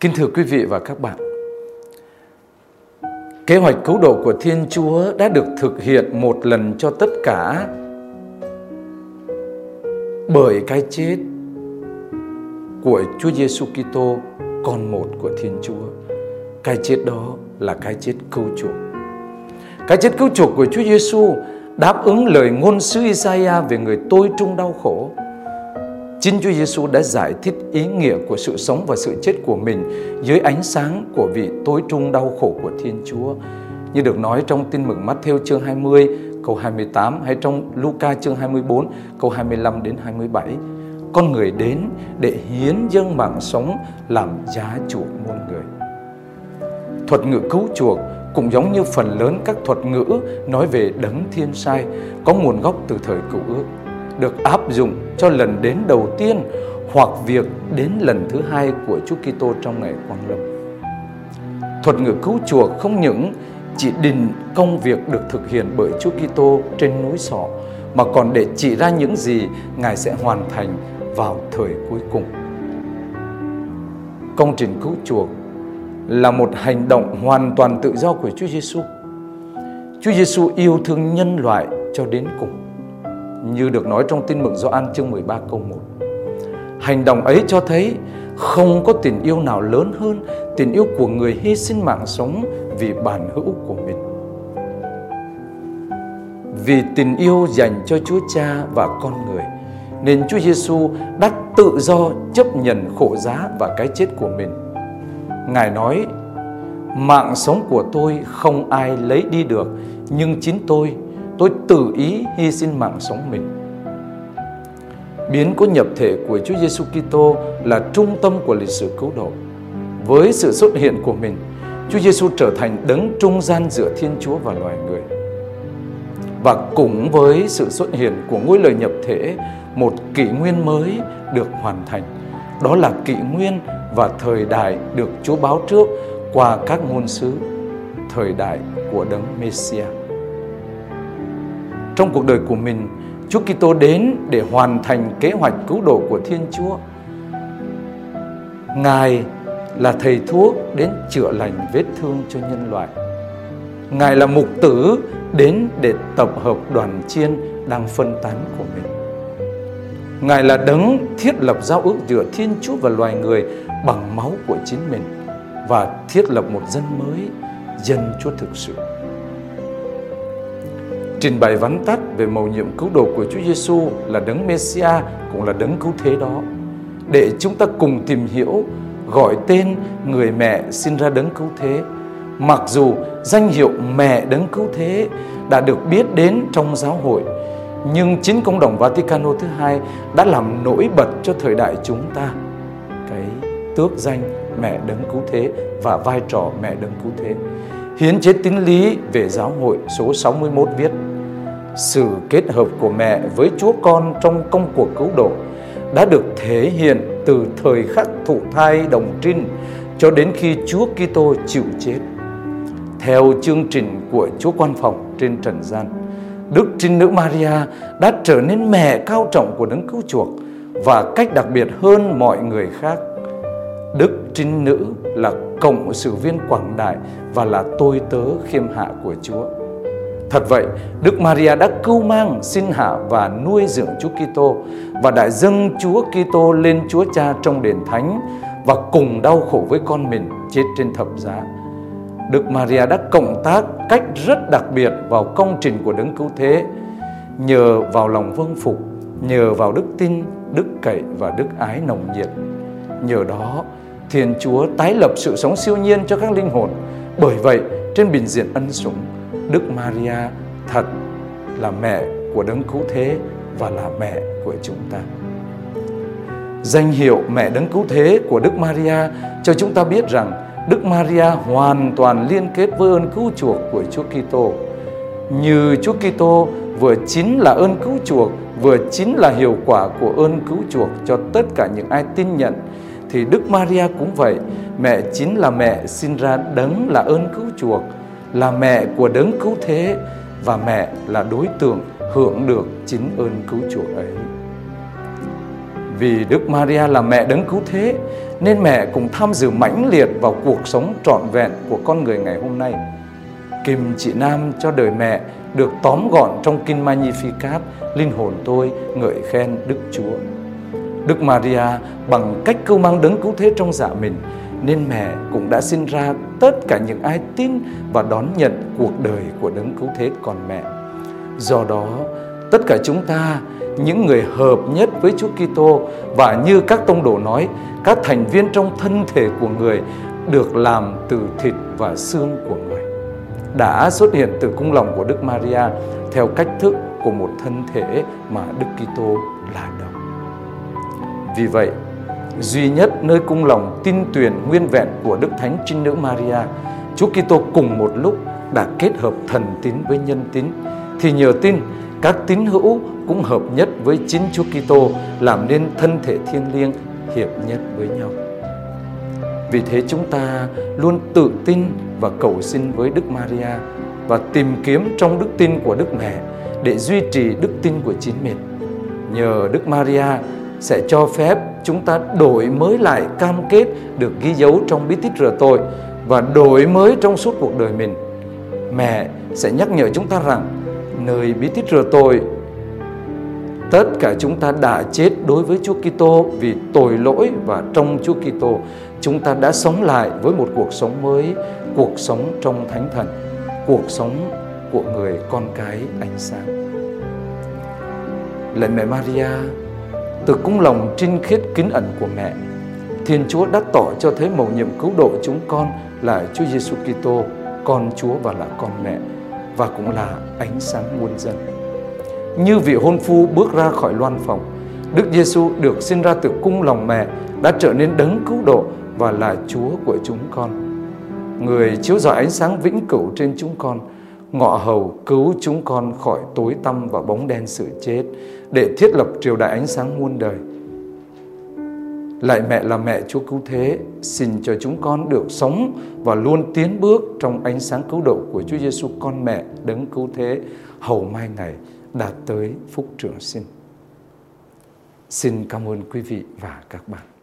Kính thưa quý vị và các bạn, kế hoạch cứu độ của Thiên Chúa đã được thực hiện một lần cho tất cả bởi cái chết của Chúa Giêsu Kitô, con một của Thiên Chúa. Cái chết đó là cái chết cứu chuộc. Cái chết cứu chuộc của Chúa Giêsu đáp ứng lời ngôn sứ Isaiah về người tôi trung đau khổ Chính Chúa Giêsu đã giải thích ý nghĩa của sự sống và sự chết của mình dưới ánh sáng của vị tối trung đau khổ của Thiên Chúa. Như được nói trong tin mừng Matthew chương 20 câu 28 hay trong Luca chương 24 câu 25 đến 27. Con người đến để hiến dâng mạng sống làm giá chuộc muôn người. Thuật ngữ cứu chuộc cũng giống như phần lớn các thuật ngữ nói về đấng thiên sai, có nguồn gốc từ thời cựu ước được áp dụng cho lần đến đầu tiên hoặc việc đến lần thứ hai của Chúa Kitô trong ngày quang lâm. Thuật ngữ cứu chuộc không những chỉ định công việc được thực hiện bởi Chúa Kitô trên núi sọ, mà còn để chỉ ra những gì Ngài sẽ hoàn thành vào thời cuối cùng. Công trình cứu chuộc là một hành động hoàn toàn tự do của Chúa Giêsu. Chúa Giêsu yêu thương nhân loại cho đến cùng như được nói trong tin mừng Gioan chương 13 câu 1. Hành động ấy cho thấy không có tình yêu nào lớn hơn tình yêu của người hy sinh mạng sống vì bản hữu của mình. Vì tình yêu dành cho Chúa Cha và con người, nên Chúa Giêsu đã tự do chấp nhận khổ giá và cái chết của mình. Ngài nói: "Mạng sống của tôi không ai lấy đi được, nhưng chính tôi tôi tự ý hy sinh mạng sống mình. Biến cố nhập thể của Chúa Giêsu Kitô là trung tâm của lịch sử cứu độ. Với sự xuất hiện của mình, Chúa Giêsu trở thành đấng trung gian giữa Thiên Chúa và loài người. Và cũng với sự xuất hiện của ngôi lời nhập thể, một kỷ nguyên mới được hoàn thành. Đó là kỷ nguyên và thời đại được Chúa báo trước qua các ngôn sứ, thời đại của đấng Messiah. Trong cuộc đời của mình, Chúa Kitô đến để hoàn thành kế hoạch cứu độ của Thiên Chúa. Ngài là thầy thuốc đến chữa lành vết thương cho nhân loại. Ngài là mục tử đến để tập hợp đoàn chiên đang phân tán của mình. Ngài là đấng thiết lập giao ước giữa Thiên Chúa và loài người bằng máu của chính mình và thiết lập một dân mới, dân Chúa thực sự trình bày vắn tắt về mầu nhiệm cứu độ của Chúa Giêsu là đấng Messiah cũng là đấng cứu thế đó. Để chúng ta cùng tìm hiểu, gọi tên người mẹ sinh ra đấng cứu thế. Mặc dù danh hiệu mẹ đấng cứu thế đã được biết đến trong giáo hội, nhưng chính công đồng Vaticano thứ hai đã làm nổi bật cho thời đại chúng ta. Cái tước danh mẹ đấng cứu thế và vai trò mẹ đấng cứu thế. Hiến chế tín lý về giáo hội số 61 viết sự kết hợp của mẹ với Chúa Con trong công cuộc cứu độ đã được thể hiện từ thời khắc thụ thai đồng trinh cho đến khi Chúa Kitô chịu chết. Theo chương trình của Chúa Quan Phòng trên trần gian, Đức Trinh Nữ Maria đã trở nên mẹ cao trọng của đấng cứu chuộc và cách đặc biệt hơn mọi người khác. Đức Trinh Nữ là cộng sự viên quảng đại và là tôi tớ khiêm hạ của Chúa. Thật vậy, Đức Maria đã cưu mang, sinh hạ và nuôi dưỡng Chúa Kitô và đã dâng Chúa Kitô lên Chúa Cha trong đền thánh và cùng đau khổ với con mình chết trên thập giá. Đức Maria đã cộng tác cách rất đặc biệt vào công trình của đấng cứu thế nhờ vào lòng vâng phục, nhờ vào đức tin, đức cậy và đức ái nồng nhiệt. Nhờ đó, Thiên Chúa tái lập sự sống siêu nhiên cho các linh hồn. Bởi vậy, trên bình diện ân sủng, Đức Maria thật là mẹ của đấng cứu thế và là mẹ của chúng ta. Danh hiệu mẹ đấng cứu thế của Đức Maria cho chúng ta biết rằng Đức Maria hoàn toàn liên kết với ơn cứu chuộc của Chúa Kitô. Như Chúa Kitô vừa chính là ơn cứu chuộc, vừa chính là hiệu quả của ơn cứu chuộc cho tất cả những ai tin nhận thì Đức Maria cũng vậy, mẹ chính là mẹ sinh ra đấng là ơn cứu chuộc là mẹ của đấng cứu thế và mẹ là đối tượng hưởng được chính ơn cứu chuộc ấy. Vì Đức Maria là mẹ đấng cứu thế nên mẹ cũng tham dự mãnh liệt vào cuộc sống trọn vẹn của con người ngày hôm nay kìm chị Nam cho đời mẹ được tóm gọn trong Kinh Magnificat, linh hồn tôi ngợi khen Đức Chúa. Đức Maria bằng cách cưu mang đấng cứu thế trong dạ mình nên mẹ cũng đã sinh ra tất cả những ai tin và đón nhận cuộc đời của đấng cứu thế còn mẹ. Do đó, tất cả chúng ta những người hợp nhất với Chúa Kitô và như các tông đồ nói, các thành viên trong thân thể của người được làm từ thịt và xương của người đã xuất hiện từ cung lòng của Đức Maria theo cách thức của một thân thể mà Đức Kitô là đầu. Vì vậy, duy nhất nơi cung lòng tin tuyển nguyên vẹn của Đức Thánh Trinh Nữ Maria, Chúa Kitô cùng một lúc đã kết hợp thần tín với nhân tín, thì nhờ tin các tín hữu cũng hợp nhất với chính Chúa Kitô làm nên thân thể thiêng liêng hiệp nhất với nhau. Vì thế chúng ta luôn tự tin và cầu xin với Đức Maria và tìm kiếm trong đức tin của Đức Mẹ để duy trì đức tin của chính mình. Nhờ Đức Maria sẽ cho phép chúng ta đổi mới lại cam kết được ghi dấu trong bí tích rửa tội và đổi mới trong suốt cuộc đời mình. Mẹ sẽ nhắc nhở chúng ta rằng nơi bí tích rửa tội tất cả chúng ta đã chết đối với Chúa Kitô vì tội lỗi và trong Chúa Kitô chúng ta đã sống lại với một cuộc sống mới, cuộc sống trong thánh thần, cuộc sống của người con cái ánh sáng. Lạy mẹ Maria, từ cung lòng trinh khiết kín ẩn của mẹ, Thiên Chúa đã tỏ cho thấy mầu nhiệm cứu độ chúng con là Chúa Giêsu Kitô, con Chúa và là con mẹ và cũng là ánh sáng muôn dân. Như vị hôn phu bước ra khỏi loan phòng, Đức Giêsu được sinh ra từ cung lòng mẹ đã trở nên đấng cứu độ và là Chúa của chúng con. Người chiếu rọi ánh sáng vĩnh cửu trên chúng con, ngọ hầu cứu chúng con khỏi tối tăm và bóng đen sự chết để thiết lập triều đại ánh sáng muôn đời. Lại mẹ là mẹ Chúa cứu thế, xin cho chúng con được sống và luôn tiến bước trong ánh sáng cứu độ của Chúa Giêsu con mẹ đấng cứu thế hầu mai ngày đạt tới phúc trường sinh. Xin cảm ơn quý vị và các bạn.